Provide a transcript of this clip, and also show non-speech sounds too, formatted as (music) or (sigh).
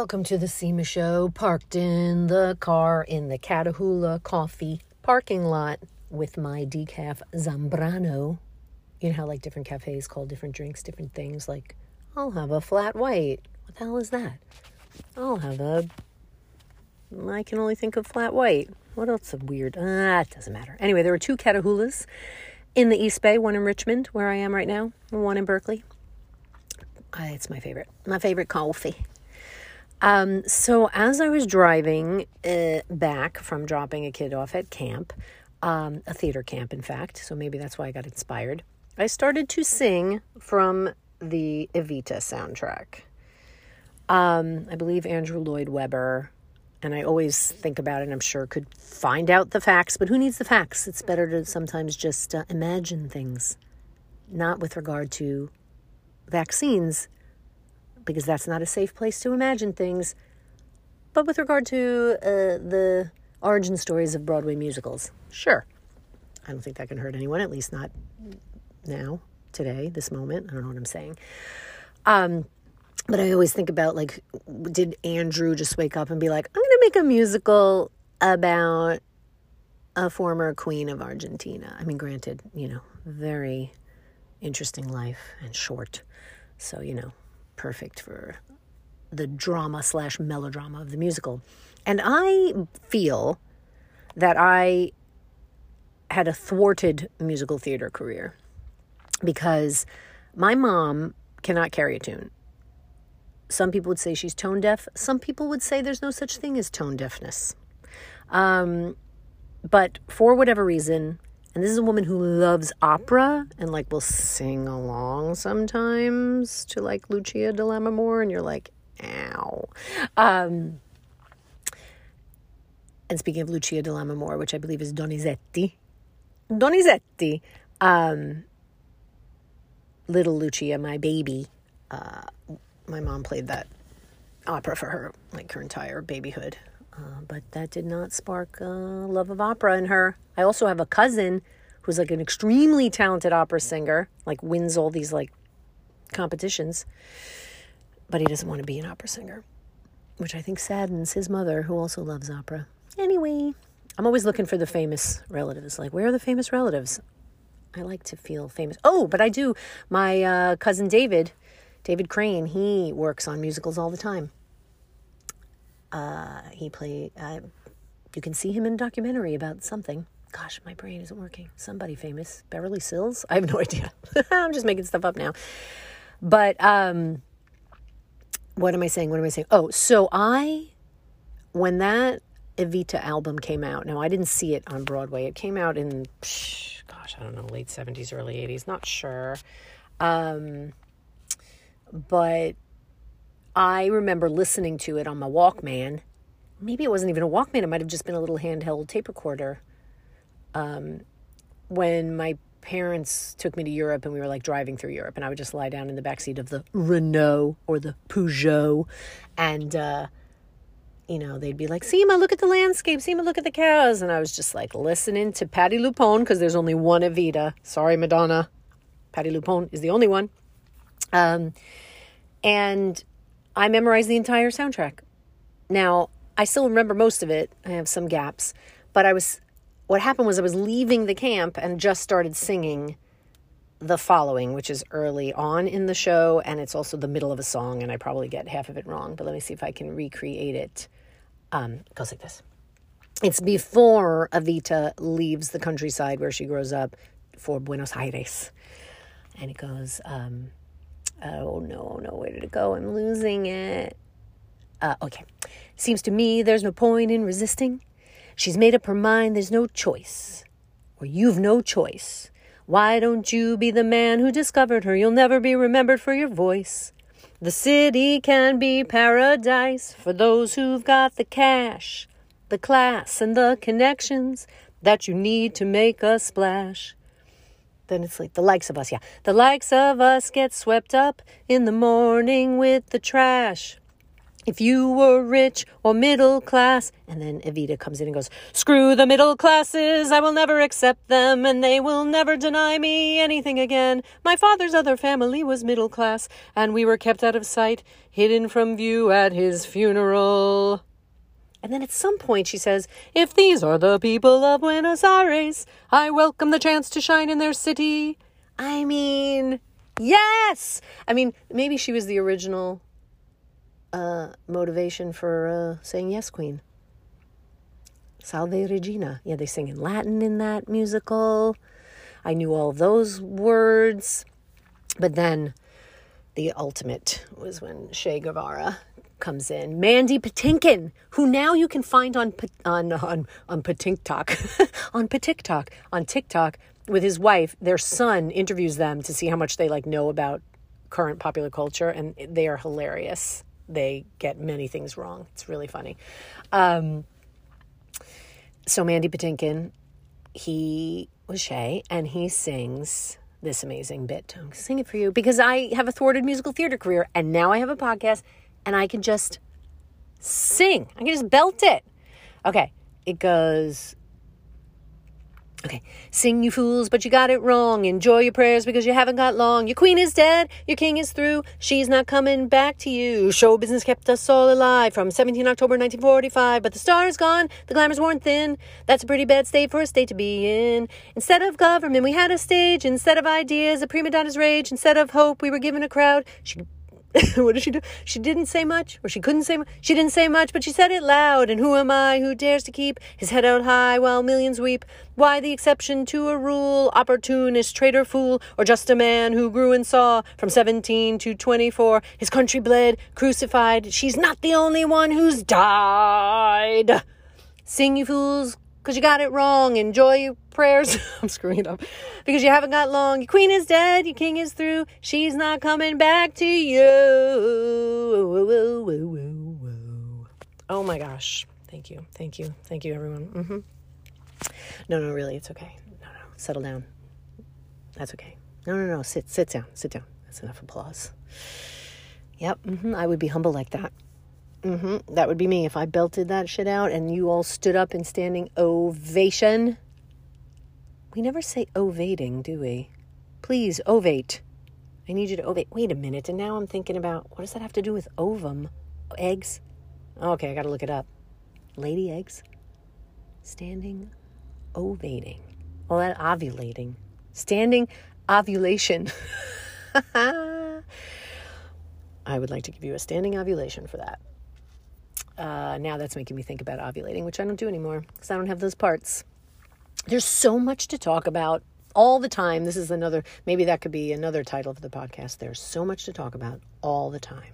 Welcome to the Sima show, parked in the car in the Catahoula Coffee parking lot with my decaf Zambrano. You know how, like, different cafes call different drinks different things? Like, I'll have a flat white. What the hell is that? I'll have a. I can only think of flat white. What else is weird? Ah, it doesn't matter. Anyway, there were two Catahoulas in the East Bay, one in Richmond, where I am right now, one in Berkeley. Uh, it's my favorite. My favorite coffee. Um, so as I was driving uh, back from dropping a kid off at camp, um, a theater camp, in fact, so maybe that's why I got inspired, I started to sing from the Evita soundtrack. Um, I believe Andrew Lloyd Webber, and I always think about it, I'm sure could find out the facts, but who needs the facts? It's better to sometimes just uh, imagine things, not with regard to vaccines because that's not a safe place to imagine things. But with regard to uh, the origin stories of Broadway musicals, sure. I don't think that can hurt anyone, at least not now, today, this moment. I don't know what I'm saying. Um, but I always think about like, did Andrew just wake up and be like, I'm going to make a musical about a former queen of Argentina? I mean, granted, you know, very interesting life and short. So, you know, perfect for the drama slash melodrama of the musical. And I feel that I had a thwarted musical theater career because my mom cannot carry a tune. Some people would say she's tone deaf. Some people would say there's no such thing as tone deafness. Um, but for whatever reason, and this is a woman who loves opera and like will sing along sometimes to like Lucia di Lammermoor, and you're like, ow. Um, and speaking of Lucia di Lammermoor, which I believe is Donizetti, Donizetti, um, little Lucia, my baby, uh, my mom played that opera for her, like her entire babyhood. Uh, but that did not spark uh, love of opera in her. I also have a cousin who's like an extremely talented opera singer, like wins all these like competitions, but he doesn't want to be an opera singer, which I think saddens his mother, who also loves opera. Anyway, I'm always looking for the famous relatives. Like, where are the famous relatives? I like to feel famous. Oh, but I do. My uh, cousin David, David Crane, he works on musicals all the time. Uh, he play. Uh, you can see him in a documentary about something. Gosh, my brain isn't working. Somebody famous, Beverly Sills. I have no idea. (laughs) I'm just making stuff up now. But um, what am I saying? What am I saying? Oh, so I, when that Evita album came out. Now I didn't see it on Broadway. It came out in, gosh, I don't know, late seventies, early eighties. Not sure. Um, but I remember listening to it on my Walkman. Maybe it wasn't even a Walkman, it might have just been a little handheld tape recorder. Um, when my parents took me to Europe and we were like driving through Europe, and I would just lie down in the backseat of the Renault or the Peugeot, and uh, you know they'd be like, "Sima, look at the landscape. Sima, look at the cows," and I was just like listening to Patti LuPone because there's only one Evita. Sorry, Madonna, Patti LuPone is the only one. Um, and I memorized the entire soundtrack. Now, I still remember most of it. I have some gaps, but I was what happened was I was leaving the camp and just started singing the following, which is early on in the show, and it's also the middle of a song, and I probably get half of it wrong, but let me see if I can recreate it. Um, it goes like this. It's before Evita leaves the countryside where she grows up for Buenos Aires. And it goes, um, Oh no, no, where did it go? I'm losing it. Uh, okay. Seems to me there's no point in resisting. She's made up her mind, there's no choice. Or you've no choice. Why don't you be the man who discovered her? You'll never be remembered for your voice. The city can be paradise for those who've got the cash, the class, and the connections that you need to make a splash. Then it's like the likes of us, yeah. The likes of us get swept up in the morning with the trash. if you were rich or middle class. And then Evita comes in and goes, Screw the middle classes. I will never accept them, and they will never deny me anything again. My father's other family was middle class, and we were kept out of sight, hidden from view at his funeral. And then at some point she says, If these are the people of Buenos Aires, I welcome the chance to shine in their city. I mean, yes! I mean, maybe she was the original uh, motivation for uh, saying yes, Queen. Salve Regina. Yeah, they sing in Latin in that musical. I knew all those words. But then the ultimate was when Che Guevara comes in. Mandy Patinkin, who now you can find on on on on TikTok, (laughs) on TikTok, on TikTok with his wife. Their son interviews them to see how much they like know about current popular culture, and they are hilarious they get many things wrong. It's really funny. Um, so Mandy Patinkin, he was Che, and he sings this amazing bit. I'm sing it for you because I have a thwarted musical theater career, and now I have a podcast, and I can just sing. I can just belt it. Okay, it goes. Okay. Sing, you fools, but you got it wrong. Enjoy your prayers because you haven't got long. Your queen is dead. Your king is through. She's not coming back to you. Show business kept us all alive from 17 October 1945. But the star is gone. The glamour's worn thin. That's a pretty bad state for a state to be in. Instead of government, we had a stage. Instead of ideas, a prima donna's rage. Instead of hope, we were given a crowd. She (laughs) what did she do? She didn't say much, or she couldn't say much. She didn't say much, but she said it loud. And who am I who dares to keep his head out high while millions weep? Why the exception to a rule? Opportunist, traitor, fool, or just a man who grew and saw from 17 to 24? His country bled, crucified. She's not the only one who's died. Sing, you fools, because you got it wrong. Enjoy your prayers. (laughs) I'm screwing up. Because you haven't got long. Your queen is dead. Your king is through. She's not coming back to you. Oh my gosh. Thank you. Thank you. Thank you, everyone. Mm-hmm. No, no, really. It's okay. No, no. Settle down. That's okay. No, no, no. Sit, sit down. Sit down. That's enough applause. Yep. Mm-hmm. I would be humble like that. Mm-hmm. That would be me if I belted that shit out and you all stood up in standing ovation. We never say ovating, do we? Please, ovate. I need you to ovate. Wait a minute. And now I'm thinking about what does that have to do with ovum? Eggs? Okay, I got to look it up. Lady eggs? Standing ovating. Well, that ovulating. Standing ovulation. (laughs) I would like to give you a standing ovulation for that. Uh, now that's making me think about ovulating, which I don't do anymore because I don't have those parts. There's so much to talk about all the time. This is another, maybe that could be another title for the podcast. There's so much to talk about all the time.